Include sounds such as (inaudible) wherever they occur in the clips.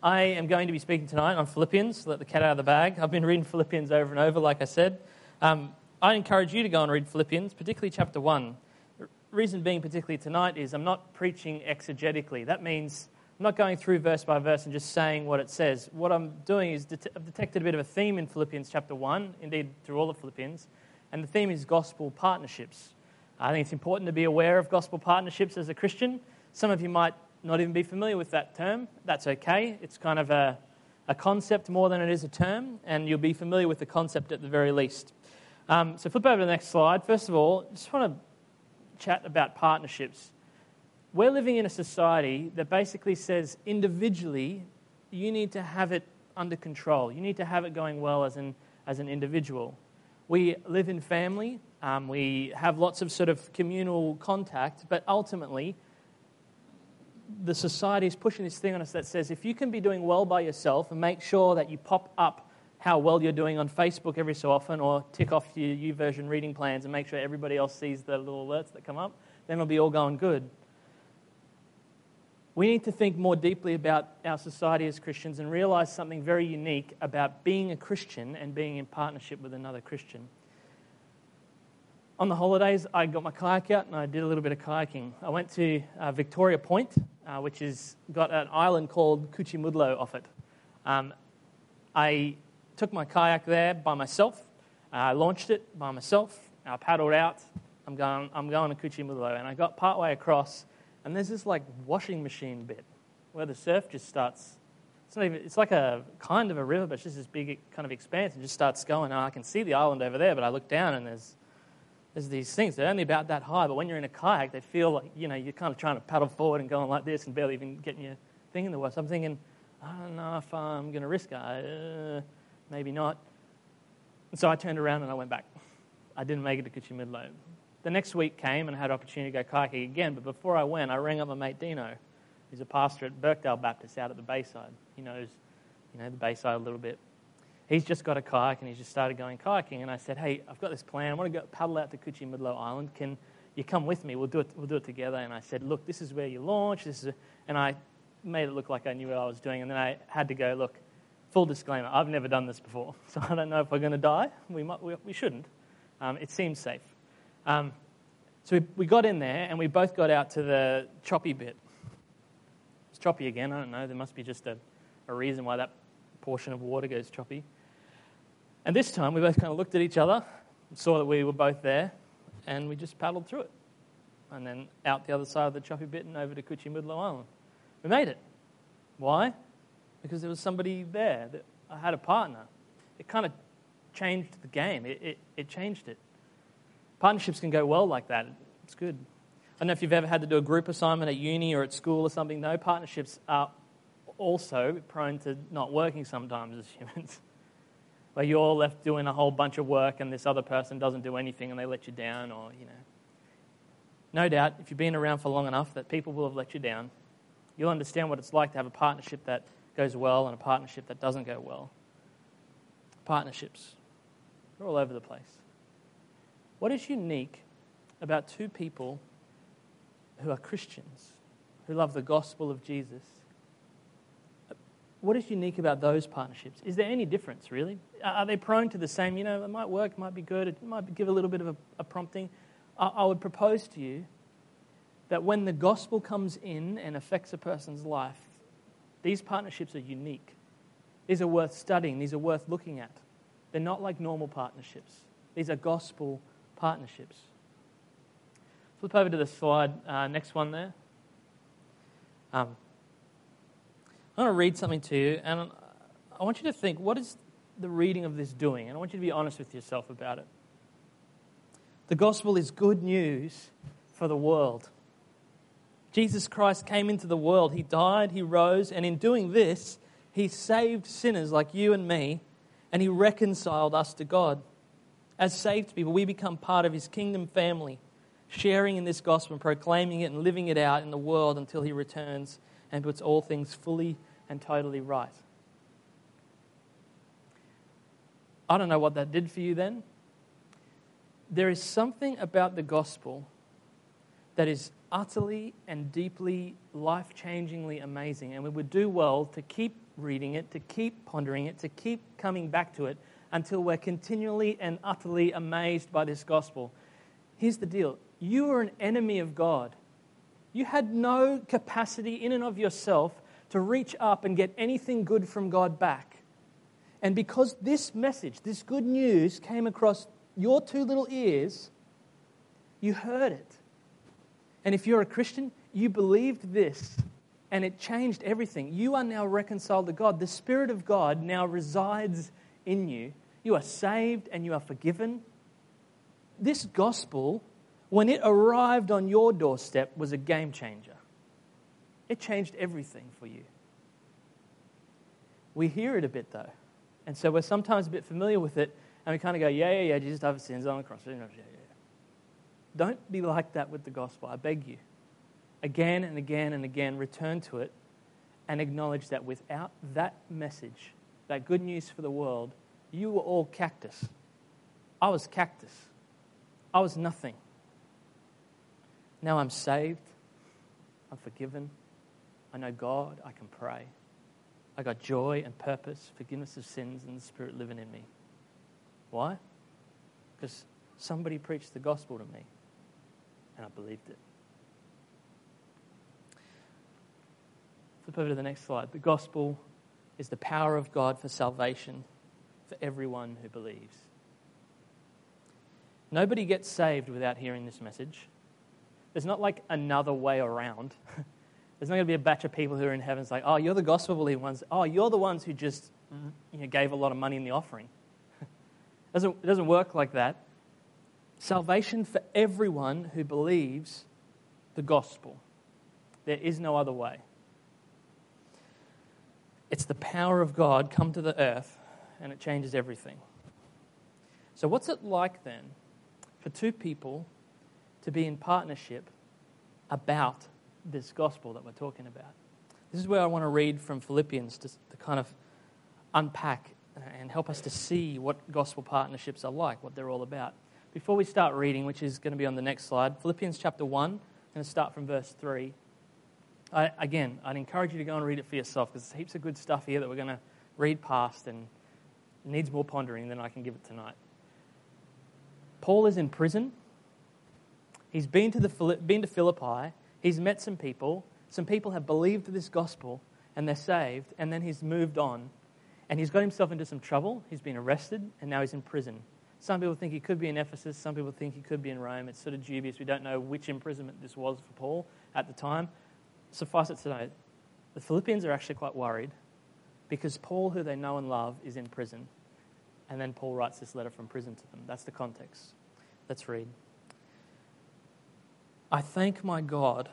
I am going to be speaking tonight on Philippians. Let the cat out of the bag. I've been reading Philippians over and over, like I said. Um, I encourage you to go and read Philippians, particularly chapter 1. The reason being, particularly tonight, is I'm not preaching exegetically. That means I'm not going through verse by verse and just saying what it says. What I'm doing is det- I've detected a bit of a theme in Philippians chapter 1, indeed through all of Philippians, and the theme is gospel partnerships. I think it's important to be aware of gospel partnerships as a Christian. Some of you might not even be familiar with that term. That's okay. It's kind of a, a concept more than it is a term, and you'll be familiar with the concept at the very least. Um, so flip over to the next slide. First of all, just want to chat about partnerships. We're living in a society that basically says individually, you need to have it under control. You need to have it going well as an, as an individual. We live in family, um, we have lots of sort of communal contact, but ultimately, the society is pushing this thing on us that says if you can be doing well by yourself and make sure that you pop up how well you're doing on Facebook every so often or tick off your YouVersion reading plans and make sure everybody else sees the little alerts that come up, then it'll be all going good. We need to think more deeply about our society as Christians and realize something very unique about being a Christian and being in partnership with another Christian. On the holidays, I got my kayak out and I did a little bit of kayaking. I went to uh, Victoria Point, uh, which has got an island called Coochiemudlo off it. Um, I took my kayak there by myself. Uh, I launched it by myself. I paddled out. I'm going, I'm going to Coochiemudlo. And I got partway across and there's this like washing machine bit where the surf just starts. It's not even. It's like a kind of a river, but it's just this big kind of expanse, and just starts going. And I can see the island over there, but I look down and there's these things. They're only about that high, but when you're in a kayak, they feel like you know you're kind of trying to paddle forward and going like this, and barely even getting your thing in the water. So I'm thinking, I don't know if I'm going to risk it. Uh, maybe not. And so I turned around and I went back. I didn't make it to Coochiemudlo. The next week came and I had an opportunity to go kayaking again, but before I went, I rang up my mate Dino, who's a pastor at Birkdale Baptist out at the Bayside. He knows, you know, the Bayside a little bit. He's just got a kayak and he's just started going kayaking. And I said, hey, I've got this plan. I want to go paddle out to Coochiemudlo Island. Can you come with me? We'll do it. We'll do it together. And I said, look, this is where you launch. This is, and I made it look like I knew what I was doing. And then I had to go, look, full disclaimer, I've never done this before, (laughs) so I don't know if we're going to die. We, might, we, we shouldn't. Um, it seems safe. Um, so we, we got in there and we both got out to the choppy bit. It's choppy again. I don't know. There must be just a, a reason why that portion of water goes choppy. And this time we both kind of looked at each other, saw that we were both there, and we just paddled through it. And then out the other side of the choppy bit and over to Coochiemudlo Island. We made it. Why? Because there was somebody there. That I had a partner. It kind of changed the game. It, it, it changed it. Partnerships can go well like that. It's good. I don't know if you've ever had to do a group assignment at uni or at school or something. No, partnerships are also prone to not working sometimes as humans. Where you're all left doing a whole bunch of work and this other person doesn't do anything and they let you down, or, you know. No doubt, if you've been around for long enough, that people will have let you down. You'll understand what it's like to have a partnership that goes well and a partnership that doesn't go well. Partnerships, they're all over the place. What is unique about two people who are Christians, who love the gospel of Jesus? What is unique about those partnerships? Is there any difference, really? Are they prone to the same? You know, it might work, it might be good, it might give a little bit of a, a prompting. I, I would propose to you that when the gospel comes in and affects a person's life, these partnerships are unique. These are worth studying, these are worth looking at. They're not like normal partnerships, these are gospel partnerships. Flip over to the slide, uh, next one there. Um, I want to read something to you, and I want you to think what is the reading of this doing? And I want you to be honest with yourself about it. The gospel is good news for the world. Jesus Christ came into the world. He died, He rose, and in doing this, He saved sinners like you and me, and He reconciled us to God. As saved people, we become part of His kingdom family, sharing in this gospel and proclaiming it and living it out in the world until He returns and puts all things fully and totally right. I don't know what that did for you then. There is something about the gospel that is utterly and deeply, life changingly amazing. And we would do well to keep reading it, to keep pondering it, to keep coming back to it until we're continually and utterly amazed by this gospel. Here's the deal you were an enemy of God. You had no capacity in and of yourself to reach up and get anything good from God back. And because this message, this good news, came across your two little ears, you heard it. And if you're a Christian, you believed this and it changed everything. You are now reconciled to God. The Spirit of God now resides in you. You are saved and you are forgiven. This gospel, when it arrived on your doorstep, was a game changer. It changed everything for you. We hear it a bit though. And so we're sometimes a bit familiar with it and we kind of go, yeah, yeah, yeah, Jesus died for sins on the cross. Yeah, yeah, yeah. Don't be like that with the gospel, I beg you. Again and again and again, return to it and acknowledge that without that message, that good news for the world, you were all cactus. I was cactus. I was nothing. Now I'm saved. I'm forgiven. I know God. I can pray. I got joy and purpose, forgiveness of sins, and the Spirit living in me. Why? Because somebody preached the gospel to me and I believed it. Flip over to the next slide. The gospel is the power of God for salvation for everyone who believes. Nobody gets saved without hearing this message. There's not like another way around. (laughs) There's not going to be a batch of people who are in heaven. saying, oh, you're the gospel believing ones. Oh, you're the ones who just you know, gave a lot of money in the offering. it, (laughs) doesn't, it doesn't work like that salvation for everyone who believes the gospel. There is no other way. It's the power of God come to the earth and it changes everything. So, what's it like then for two people to be in partnership about this gospel that we're talking about? This is where I want to read from Philippians to, to kind of unpack and help us to see what gospel partnerships are like, what they're all about. Before we start reading, which is going to be on the next slide, Philippians chapter 1, I'm going to start from verse 3. I, again, I'd encourage you to go and read it for yourself because there's heaps of good stuff here that we're going to read past and needs more pondering than I can give it tonight. Paul is in prison. He's been to, the, been to Philippi. He's met some people. Some people have believed this gospel and they're saved. And then he's moved on. And he's got himself into some trouble. He's been arrested and now he's in prison. Some people think he could be in Ephesus, some people think he could be in Rome. It's sort of dubious. We don't know which imprisonment this was for Paul at the time. Suffice it to know, the Philippians are actually quite worried because Paul, who they know and love, is in prison. And then Paul writes this letter from prison to them. That's the context. Let's read. I thank my God,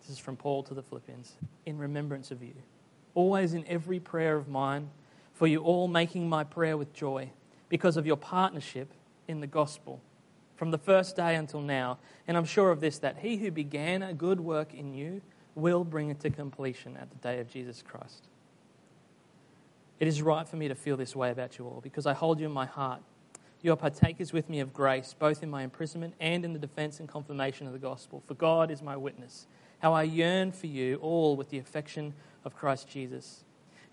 this is from Paul to the Philippians, in remembrance of you, always in every prayer of mine, for you all making my prayer with joy because of your partnership in the gospel from the first day until now. And I'm sure of this that he who began a good work in you will bring it to completion at the day of Jesus Christ. It is right for me to feel this way about you all because I hold you in my heart. You are partakers with me of grace, both in my imprisonment and in the defense and confirmation of the gospel. For God is my witness, how I yearn for you all with the affection of Christ Jesus.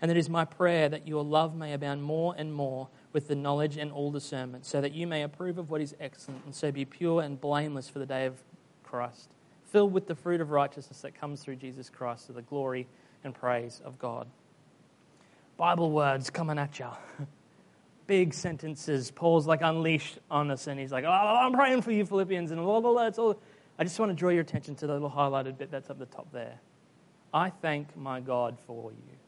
And it is my prayer that your love may abound more and more with the knowledge and all discernment, so that you may approve of what is excellent, and so be pure and blameless for the day of Christ, filled with the fruit of righteousness that comes through Jesus Christ to the glory and praise of God. Bible words coming at you. (laughs) Big sentences. Paul's like unleashed on us, and he's like, oh, I'm praying for you, Philippians, and blah, blah, blah. It's all. I just want to draw your attention to the little highlighted bit that's up the top there. I thank my God for you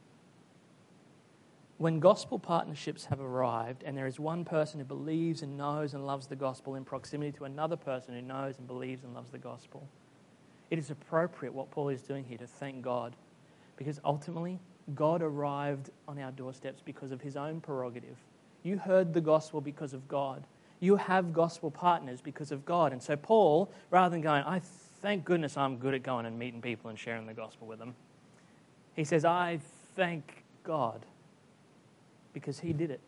when gospel partnerships have arrived and there is one person who believes and knows and loves the gospel in proximity to another person who knows and believes and loves the gospel, it is appropriate what Paul is doing here to thank God because ultimately God arrived on our doorsteps because of his own prerogative. You heard the gospel because of God. You have gospel partners because of God. And so, Paul, rather than going, I thank goodness I'm good at going and meeting people and sharing the gospel with them, he says, I thank God because he did it.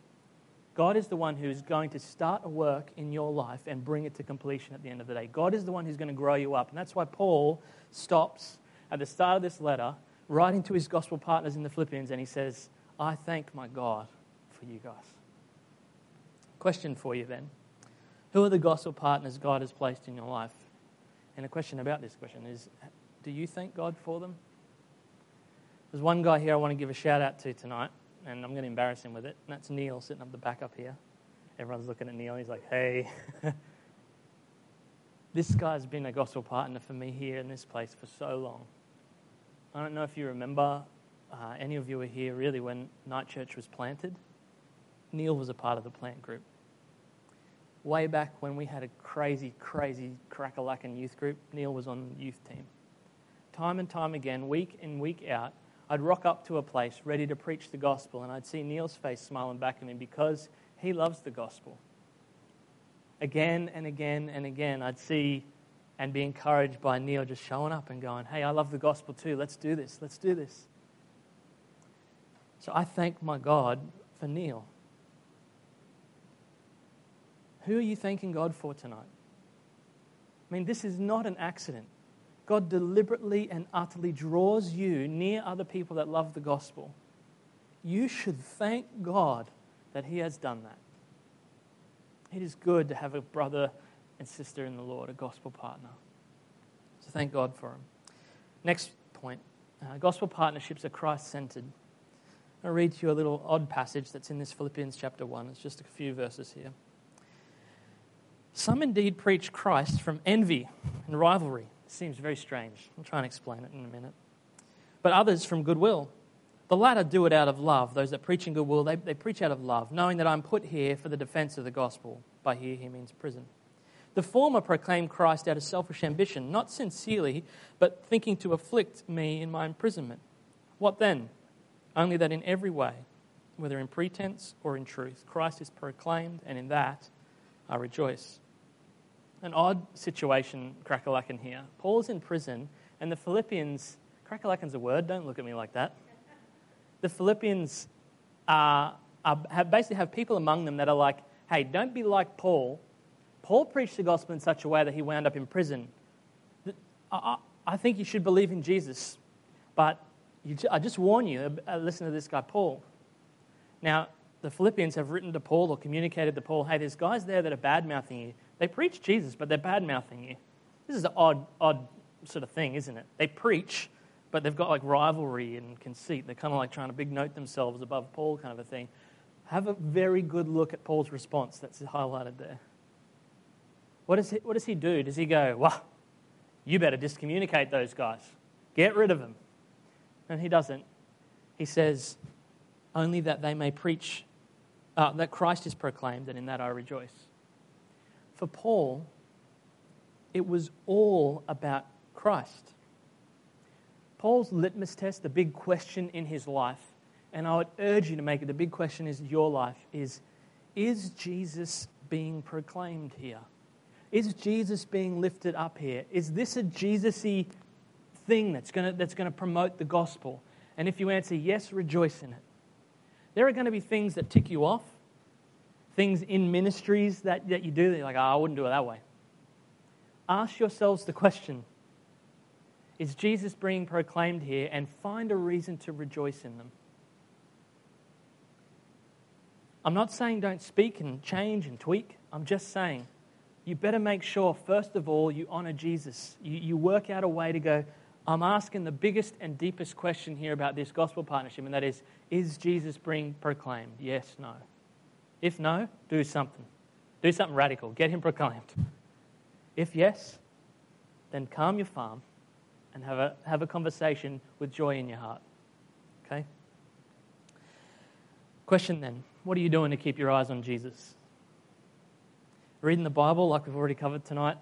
God is the one who's going to start a work in your life and bring it to completion at the end of the day. God is the one who's going to grow you up. And that's why Paul stops at the start of this letter, writing to his gospel partners in the Philippians, and he says, I thank my God for you guys. Question for you then Who are the gospel partners God has placed in your life? And a question about this question is Do you thank God for them? There's one guy here I want to give a shout out to tonight and I'm going to embarrass him with it. And that's Neil sitting up the back up here. Everyone's looking at Neil. He's like, hey. (laughs) this guy's been a gospel partner for me here in this place for so long. I don't know if you remember, uh, any of you were here really when Night Church was planted. Neil was a part of the plant group. Way back when we had a crazy, crazy crack-a-lackin' youth group, Neil was on the youth team. Time and time again, week in, week out, I'd rock up to a place ready to preach the gospel, and I'd see Neil's face smiling back at me because he loves the gospel. Again and again and again, I'd see and be encouraged by Neil just showing up and going, Hey, I love the gospel too. Let's do this. Let's do this. So I thank my God for Neil. Who are you thanking God for tonight? I mean, this is not an accident. God deliberately and utterly draws you near other people that love the gospel, you should thank God that He has done that. It is good to have a brother and sister in the Lord, a gospel partner. So thank God for them. Next point uh, gospel partnerships are Christ centered. I'll read to you a little odd passage that's in this Philippians chapter 1. It's just a few verses here. Some indeed preach Christ from envy and rivalry It seems very strange. I'll try and explain it in a minute. But others from goodwill. The latter do it out of love. Those that preach in goodwill, they, they preach out of love, knowing that I'm put here for the defense of the gospel. By here, he means prison. The former proclaim Christ out of selfish ambition, not sincerely, but thinking to afflict me in my imprisonment. What then? Only that in every way, whether in pretense or in truth, Christ is proclaimed, and in that I rejoice an odd situation, Crackalacan here. Paul's in prison, and the Philippians, Crackalacan's a word, don't look at me like that. The Philippians are, are, have, basically have people among them that are like, hey, don't be like Paul. Paul preached the gospel in such a way that he wound up in prison. I, I think you should believe in Jesus, but you, I just warn you, uh, listen to this guy, Paul. Now, the Philippians have written to Paul or communicated to Paul, hey, there's guys there that are bad mouthing you. They preach Jesus, but they're bad mouthing you. This is an odd, odd sort of thing, isn't it? They preach, but they've got like rivalry and conceit. They're kind of like trying to big note themselves above Paul, kind of a thing. Have a very good look at Paul's response that's highlighted there. What does he, what does he do? Does he go, well, you better discommunicate those guys, get rid of them? And he doesn't. He says, only that they may preach, uh, that Christ is proclaimed, and in that I rejoice. For Paul, it was all about Christ. Paul's litmus test, the big question in his life, and I would urge you to make it the big question is your life is is Jesus being proclaimed here? Is Jesus being lifted up here? Is this a Jesus-y thing that's going to, that's going to promote the gospel? And if you answer yes, rejoice in it. There are going to be things that tick you off things in ministries that, that you do that you're like, oh, I wouldn't do it that way. Ask yourselves the question Is Jesus being proclaimed here? And find a reason to rejoice in them. I'm not saying don't speak and change and tweak. I'm just saying you better make sure, first of all, you honor Jesus. You, you work out a way to go, I'm asking the biggest and deepest question here about this gospel partnership, and that is Is Jesus being proclaimed? Yes, no. If no, do something. Do something radical. Get him proclaimed. If yes, then calm your farm and have a, have a conversation with joy in your heart. Okay? Question then What are you doing to keep your eyes on Jesus? Reading the Bible, like we've already covered tonight,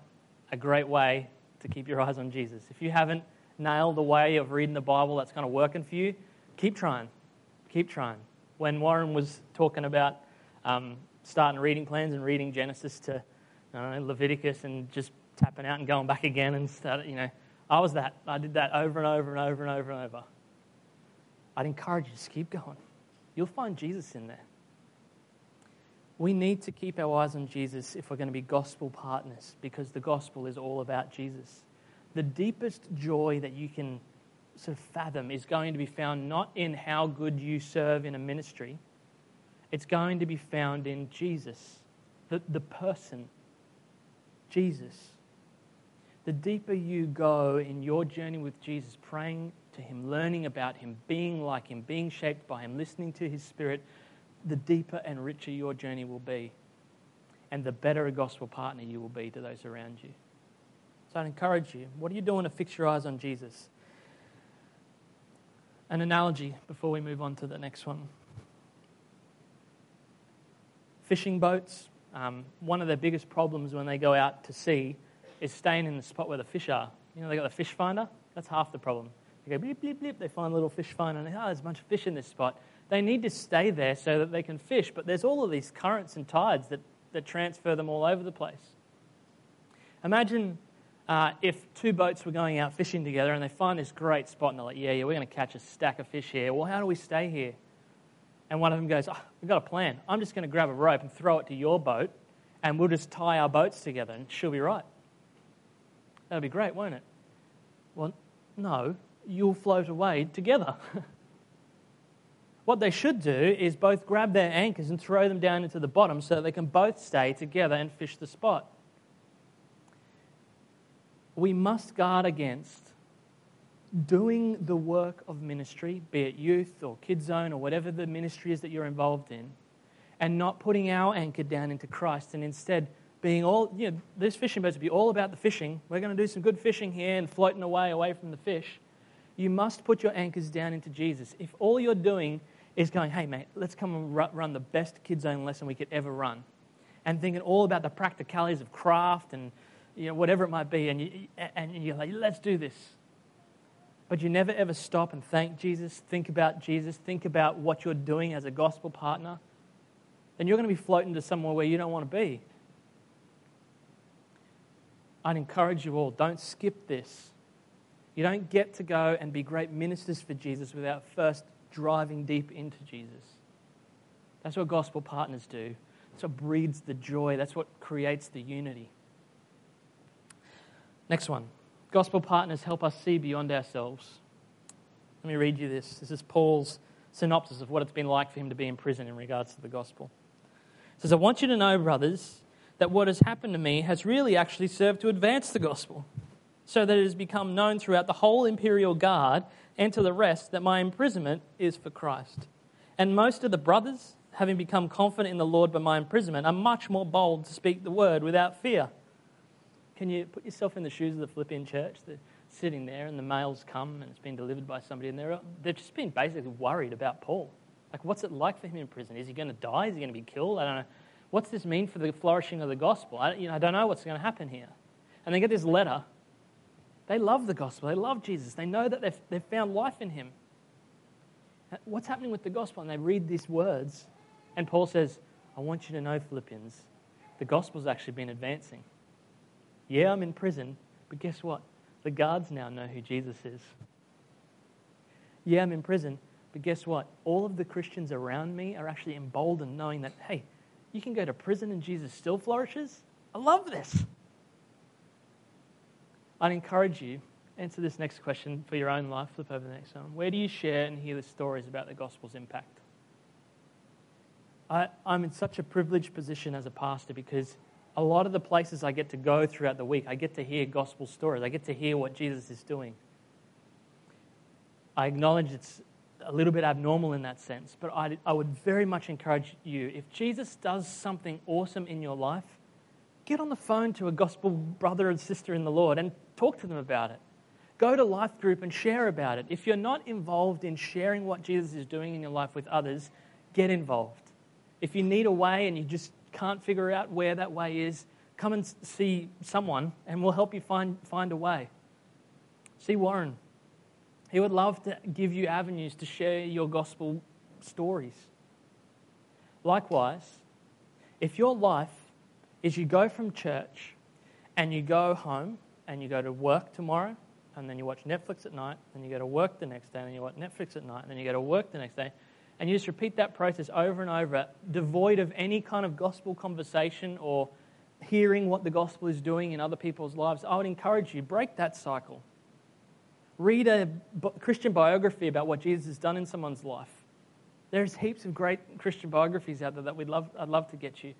a great way to keep your eyes on Jesus. If you haven't nailed the way of reading the Bible that's kind of working for you, keep trying. Keep trying. When Warren was talking about um, starting reading plans and reading Genesis to Leviticus and just tapping out and going back again and start, you know, I was that. I did that over and over and over and over and over. I'd encourage you to keep going. You'll find Jesus in there. We need to keep our eyes on Jesus if we're going to be gospel partners because the gospel is all about Jesus. The deepest joy that you can sort of fathom is going to be found not in how good you serve in a ministry, it's going to be found in Jesus, the, the person, Jesus. The deeper you go in your journey with Jesus, praying to Him, learning about Him, being like Him, being shaped by Him, listening to His Spirit, the deeper and richer your journey will be. And the better a gospel partner you will be to those around you. So I'd encourage you what are you doing to fix your eyes on Jesus? An analogy before we move on to the next one. Fishing boats, um, one of their biggest problems when they go out to sea is staying in the spot where the fish are. You know, they got the fish finder, that's half the problem. They go bleep, bleep, bleep. they find a little fish finder, and oh, there's a bunch of fish in this spot. They need to stay there so that they can fish, but there's all of these currents and tides that, that transfer them all over the place. Imagine uh, if two boats were going out fishing together and they find this great spot and they're like, yeah, yeah, we're going to catch a stack of fish here. Well, how do we stay here? And one of them goes, oh, we've got a plan. I'm just going to grab a rope and throw it to your boat and we'll just tie our boats together and she'll be right. That'll be great, won't it? Well, no, you'll float away together. (laughs) what they should do is both grab their anchors and throw them down into the bottom so that they can both stay together and fish the spot we must guard against doing the work of ministry, be it youth or kids zone or whatever the ministry is that you're involved in, and not putting our anchor down into Christ and instead being all, you know, these fishing boats will be all about the fishing. We're going to do some good fishing here and floating away, away from the fish. You must put your anchors down into Jesus. If all you're doing is going, hey, mate, let's come and run the best kids zone lesson we could ever run, and thinking all about the practicalities of craft and you know, whatever it might be, and, you, and you're like, let's do this. But you never ever stop and thank Jesus, think about Jesus, think about what you're doing as a gospel partner, then you're going to be floating to somewhere where you don't want to be. I'd encourage you all don't skip this. You don't get to go and be great ministers for Jesus without first driving deep into Jesus. That's what gospel partners do. That's what breeds the joy, that's what creates the unity. Next one. Gospel partners help us see beyond ourselves. Let me read you this. This is Paul's synopsis of what it's been like for him to be in prison in regards to the gospel. He says, I want you to know, brothers, that what has happened to me has really actually served to advance the gospel, so that it has become known throughout the whole imperial guard and to the rest that my imprisonment is for Christ. And most of the brothers, having become confident in the Lord by my imprisonment, are much more bold to speak the word without fear. Can you put yourself in the shoes of the Philippian church? They're sitting there and the mail's come and it's been delivered by somebody and they're, they've just been basically worried about Paul. Like, what's it like for him in prison? Is he going to die? Is he going to be killed? I don't know. What's this mean for the flourishing of the gospel? I, you know, I don't know what's going to happen here. And they get this letter. They love the gospel. They love Jesus. They know that they've, they've found life in him. Uh, what's happening with the gospel? And they read these words. And Paul says, I want you to know, Philippians, the gospel's actually been advancing. Yeah, I'm in prison, but guess what? The guards now know who Jesus is. Yeah, I'm in prison, but guess what? All of the Christians around me are actually emboldened knowing that, hey, you can go to prison and Jesus still flourishes. I love this. I'd encourage you, answer this next question for your own life. Flip over the next one. Where do you share and hear the stories about the gospel's impact? I, I'm in such a privileged position as a pastor because a lot of the places I get to go throughout the week, I get to hear gospel stories. I get to hear what Jesus is doing. I acknowledge it's a little bit abnormal in that sense, but I, I would very much encourage you if Jesus does something awesome in your life, get on the phone to a gospel brother and sister in the Lord and talk to them about it. Go to life group and share about it. If you're not involved in sharing what Jesus is doing in your life with others, get involved. If you need a way and you just can't figure out where that way is, come and see someone and we'll help you find, find a way. See Warren. He would love to give you avenues to share your gospel stories. Likewise, if your life is you go from church and you go home and you go to work tomorrow and then you watch Netflix at night, and you go to work the next day, and you watch Netflix at night, and then you go to work the next day, And you just repeat that process over and over, devoid of any kind of gospel conversation or hearing what the gospel is doing in other people's lives. I would encourage you, break that cycle. Read a Christian biography about what Jesus has done in someone's life. There's heaps of great Christian biographies out there that we'd love, I'd love to get you.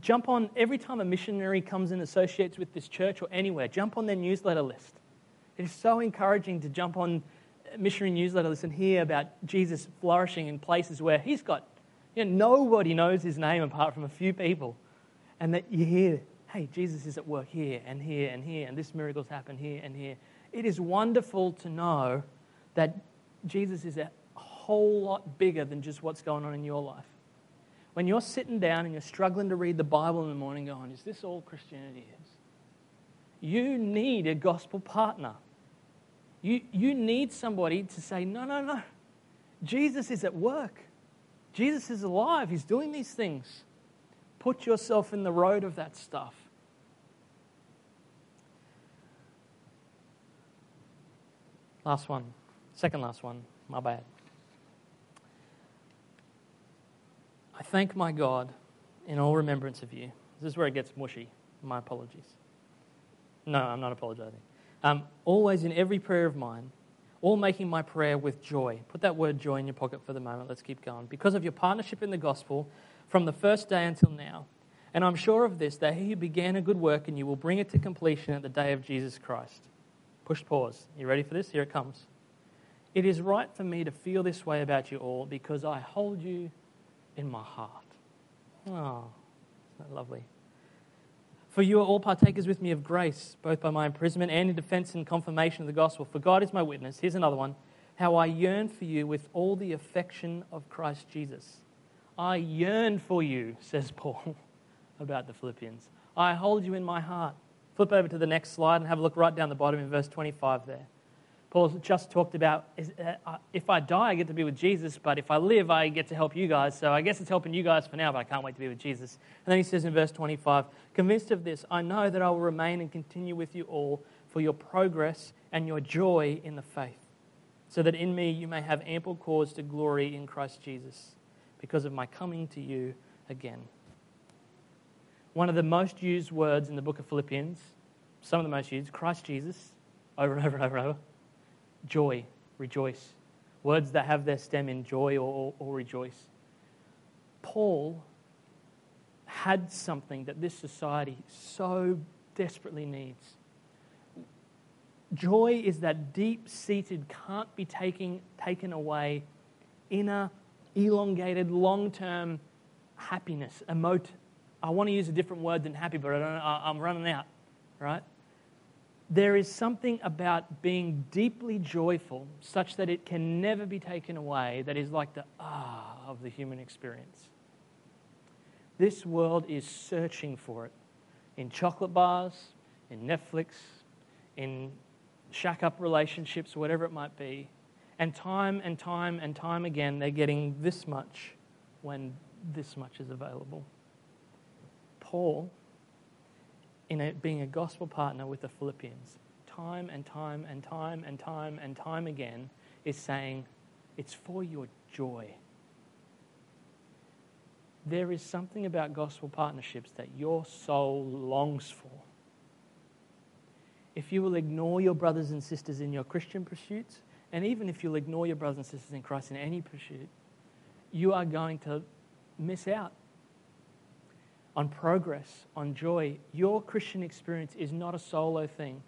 Jump on, every time a missionary comes and associates with this church or anywhere, jump on their newsletter list. It is so encouraging to jump on missionary newsletter list and hear about Jesus flourishing in places where he's got, you know, nobody knows his name apart from a few people. And that you hear, hey, Jesus is at work here and here and here, and this miracle's happened here and here. It is wonderful to know that Jesus is a whole lot bigger than just what's going on in your life. When you're sitting down and you're struggling to read the Bible in the morning, going, is this all Christianity is? You need a gospel partner. You, you need somebody to say, no, no, no. Jesus is at work. Jesus is alive. He's doing these things. Put yourself in the road of that stuff. Last one. Second last one. My bad. I thank my God in all remembrance of you. This is where it gets mushy. My apologies. No, I'm not apologizing. Um, always in every prayer of mine, all making my prayer with joy. Put that word joy in your pocket for the moment. Let's keep going. Because of your partnership in the gospel from the first day until now. And I'm sure of this, that he who began a good work and you will bring it to completion at the day of Jesus Christ. Push pause. You ready for this? Here it comes. It is right for me to feel this way about you all because I hold you in my heart. Oh, isn't that lovely? For you are all partakers with me of grace, both by my imprisonment and in defense and confirmation of the gospel. For God is my witness. Here's another one. How I yearn for you with all the affection of Christ Jesus. I yearn for you, says (laughs) Paul about the Philippians. I hold you in my heart. Flip over to the next slide and have a look right down the bottom in verse 25 there. Paul just talked about uh, uh, if I die, I get to be with Jesus, but if I live, I get to help you guys. So I guess it's helping you guys for now, but I can't wait to be with Jesus. And then he says in verse 25, Convinced of this, I know that I will remain and continue with you all for your progress and your joy in the faith, so that in me you may have ample cause to glory in Christ Jesus because of my coming to you again. One of the most used words in the book of Philippians, some of the most used, Christ Jesus, over and over and over and over joy, rejoice. Words that have their stem in joy or, or, rejoice. Paul had something that this society so desperately needs. Joy is that deep seated, can't be taken, taken away, inner, elongated, long term happiness. Emote. I want to use a different word than happy, but I don't, I'm running out, right? There is something about being deeply joyful such that it can never be taken away that is like the ah of the human experience. This world is searching for it in chocolate bars, in Netflix, in shack up relationships, whatever it might be. And time and time and time again, they're getting this much when this much is available. Paul in a, being a gospel partner with the Philippians, time and time and time and time and time again, is saying, It's for your joy. There is something about gospel partnerships that your soul longs for. If you will ignore your brothers and sisters in your Christian pursuits, and even if you'll ignore your brothers and sisters in Christ in any pursuit, you are going to miss out on progress, on joy. Your Christian experience is not a solo thing.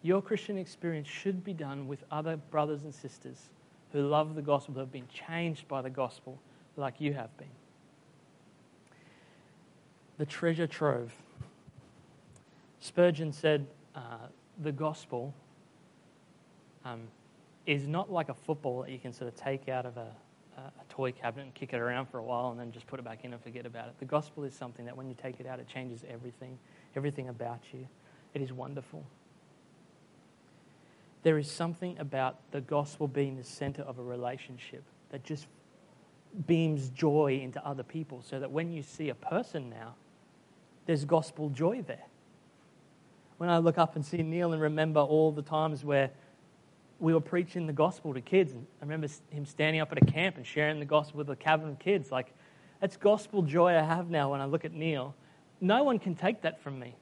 Your Christian experience should be done with other brothers and sisters who love the gospel, who have been changed by the gospel like you have been. The treasure trove. Spurgeon said uh, the gospel um, is not like a football that you can sort of take out of a, a toy cabinet and kick it around for a while and then just put it back in and forget about it. The gospel is something that when you take it out, it changes everything, everything about you. It is wonderful. There is something about the gospel being the center of a relationship that just beams joy into other people so that when you see a person now, there's gospel joy there. When I look up and see Neil and remember all the times where we were preaching the gospel to kids. And I remember him standing up at a camp and sharing the gospel with a cabin of kids. Like, that's gospel joy I have now when I look at Neil. No one can take that from me.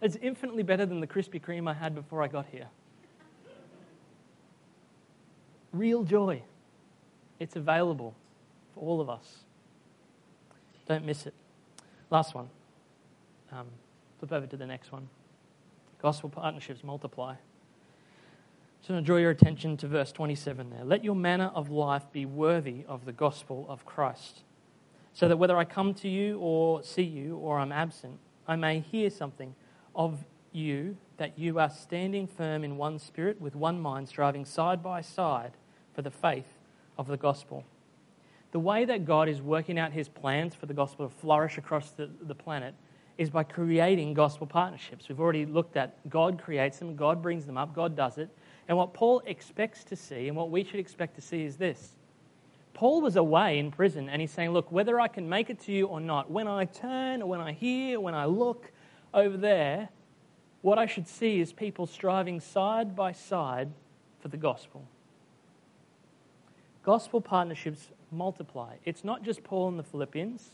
It's infinitely better than the Krispy Kreme I had before I got here. Real joy. It's available for all of us. Don't miss it. Last one. Um, flip over to the next one. Gospel partnerships multiply. So draw your attention to verse 27 there. Let your manner of life be worthy of the gospel of Christ, so that whether I come to you or see you or I'm absent, I may hear something of you that you are standing firm in one spirit, with one mind, striving side by side for the faith of the gospel. The way that God is working out his plans for the gospel to flourish across the, the planet is by creating gospel partnerships. We've already looked at God creates them, God brings them up, God does it. And what Paul expects to see, and what we should expect to see, is this. Paul was away in prison, and he's saying, Look, whether I can make it to you or not, when I turn, or when I hear, when I look over there, what I should see is people striving side by side for the gospel. Gospel partnerships multiply. It's not just Paul and the Philippians,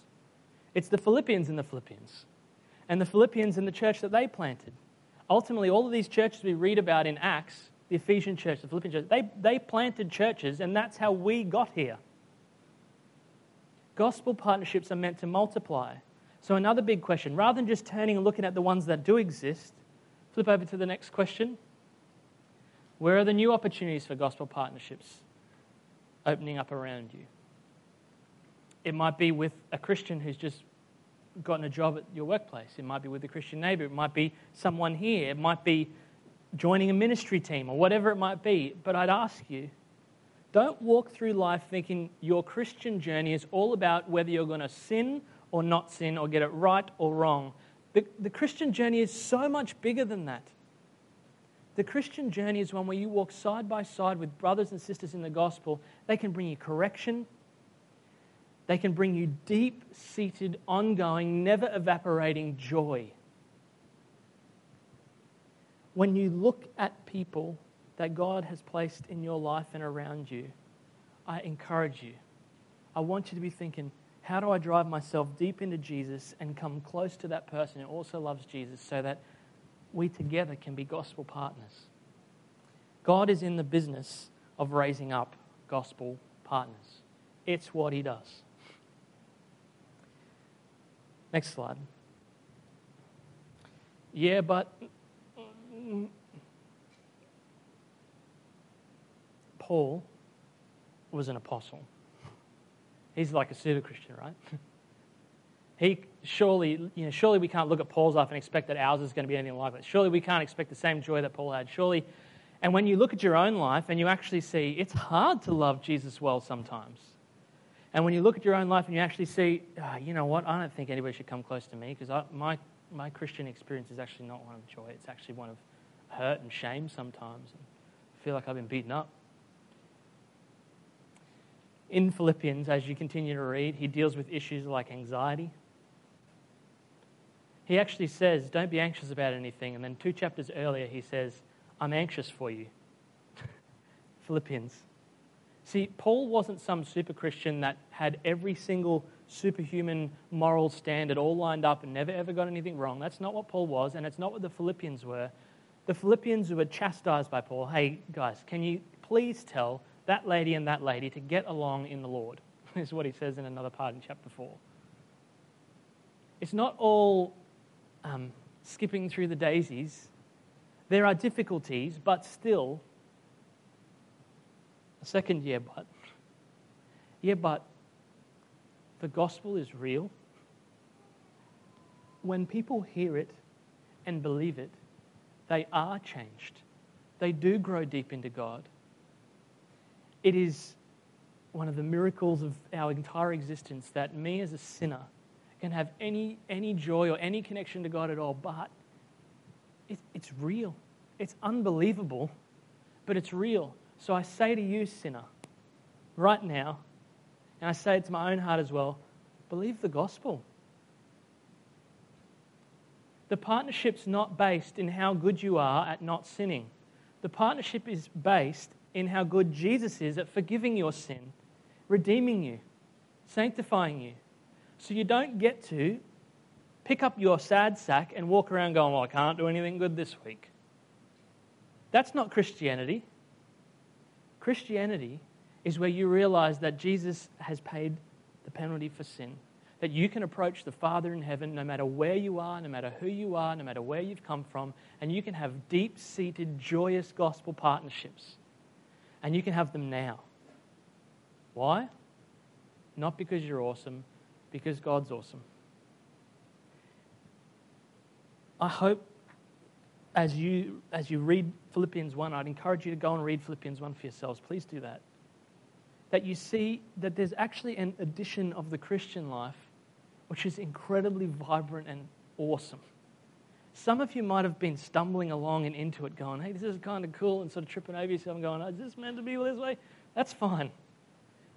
it's the Philippians and the Philippians, and the Philippians and the church that they planted. Ultimately, all of these churches we read about in Acts the Ephesian church, the Philippian church, they, they planted churches, and that's how we got here. Gospel partnerships are meant to multiply. So, another big question rather than just turning and looking at the ones that do exist, flip over to the next question. Where are the new opportunities for gospel partnerships opening up around you? It might be with a Christian who's just gotten a job at your workplace. It might be with a Christian neighbor. It might be someone here. It might be joining a ministry team or whatever it might be. But I'd ask you don't walk through life thinking your Christian journey is all about whether you're going to sin or not sin or get it right or wrong. The, the Christian journey is so much bigger than that. The Christian journey is one where you walk side by side with brothers and sisters in the gospel. They can bring you correction, they can bring you deep seated, ongoing, never evaporating joy when you look at people that God has placed in your life and around you, I encourage you. I want you to be thinking, how do I drive myself deep into Jesus and come close to that person who also loves Jesus so that we together can be gospel partners? God is in the business of raising up gospel partners. It's what he does. Next slide. Yeah, but Paul was an apostle. He's like a pseudo Christian, right? (laughs) He surely, you know, surely we can't look at Paul's life and expect that ours is going to be anything like that. Surely we can't expect the same joy that Paul had. Surely, and when you look at your own life and you actually see it's hard to love Jesus well sometimes. And when you look at your own life and you actually see, oh, you know what, I don't think anybody should come close to me because my, my Christian experience is actually not one of joy. It's actually one of hurt and shame sometimes. I feel like I've been beaten up. In Philippians, as you continue to read, he deals with issues like anxiety. He actually says, Don't be anxious about anything. And then two chapters earlier, he says, I'm anxious for you. (laughs) Philippians. See, Paul wasn't some super Christian that had every single superhuman moral standard all lined up and never ever got anything wrong. That's not what Paul was, and it's not what the Philippians were. The Philippians who were chastised by Paul. Hey, guys, can you please tell that lady and that lady to get along in the Lord? (laughs) is what he says in another part in chapter 4. It's not all um, skipping through the daisies. There are difficulties, but still, a second year, but. Yeah, but the gospel is real. When people hear it and believe it, they are changed. They do grow deep into God. It is one of the miracles of our entire existence that me as a sinner can have any, any joy or any connection to God at all, but it, it's real. It's unbelievable, but it's real. So I say to you, sinner, right now, and I say it to my own heart as well believe the gospel. The partnership's not based in how good you are at not sinning. The partnership is based in how good Jesus is at forgiving your sin, redeeming you, sanctifying you. So you don't get to pick up your sad sack and walk around going, Well, I can't do anything good this week. That's not Christianity. Christianity is where you realize that Jesus has paid the penalty for sin. That you can approach the Father in heaven no matter where you are, no matter who you are, no matter where you've come from, and you can have deep seated, joyous gospel partnerships. And you can have them now. Why? Not because you're awesome, because God's awesome. I hope as you, as you read Philippians 1, I'd encourage you to go and read Philippians 1 for yourselves. Please do that. That you see that there's actually an addition of the Christian life which is incredibly vibrant and awesome. Some of you might have been stumbling along and into it, going, hey, this is kind of cool, and sort of tripping over yourself and going, is this meant to be this way? That's fine.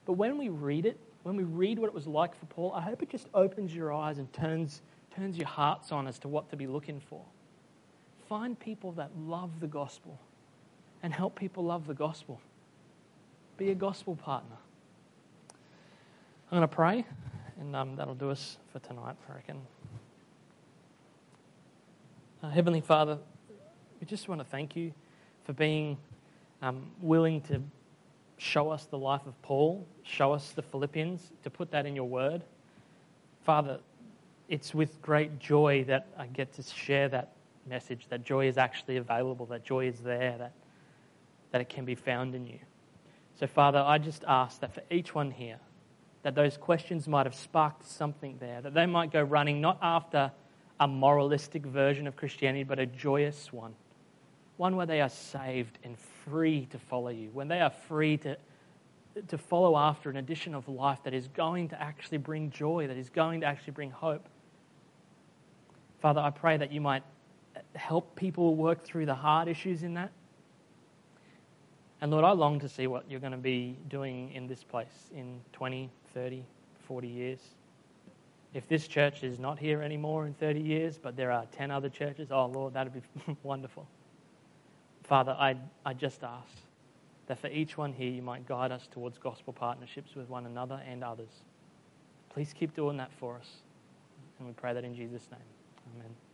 But when we read it, when we read what it was like for Paul, I hope it just opens your eyes and turns, turns your hearts on as to what to be looking for. Find people that love the gospel and help people love the gospel. Be a gospel partner. I'm going to pray, and um, that'll do us for tonight, I reckon. Uh, Heavenly Father, we just want to thank you for being um, willing to show us the life of Paul, show us the Philippians, to put that in your word. Father, it's with great joy that I get to share that message that joy is actually available, that joy is there, that, that it can be found in you. So, Father, I just ask that for each one here, that those questions might have sparked something there, that they might go running not after a moralistic version of Christianity, but a joyous one. One where they are saved and free to follow you, when they are free to, to follow after an addition of life that is going to actually bring joy, that is going to actually bring hope. Father, I pray that you might help people work through the hard issues in that. And Lord, I long to see what you're going to be doing in this place in 20, 30, 40 years if this church is not here anymore in 30 years, but there are 10 other churches, oh Lord, that'd be (laughs) wonderful. Father, I, I just ask that for each one here, you might guide us towards gospel partnerships with one another and others. Please keep doing that for us. And we pray that in Jesus' name. Amen.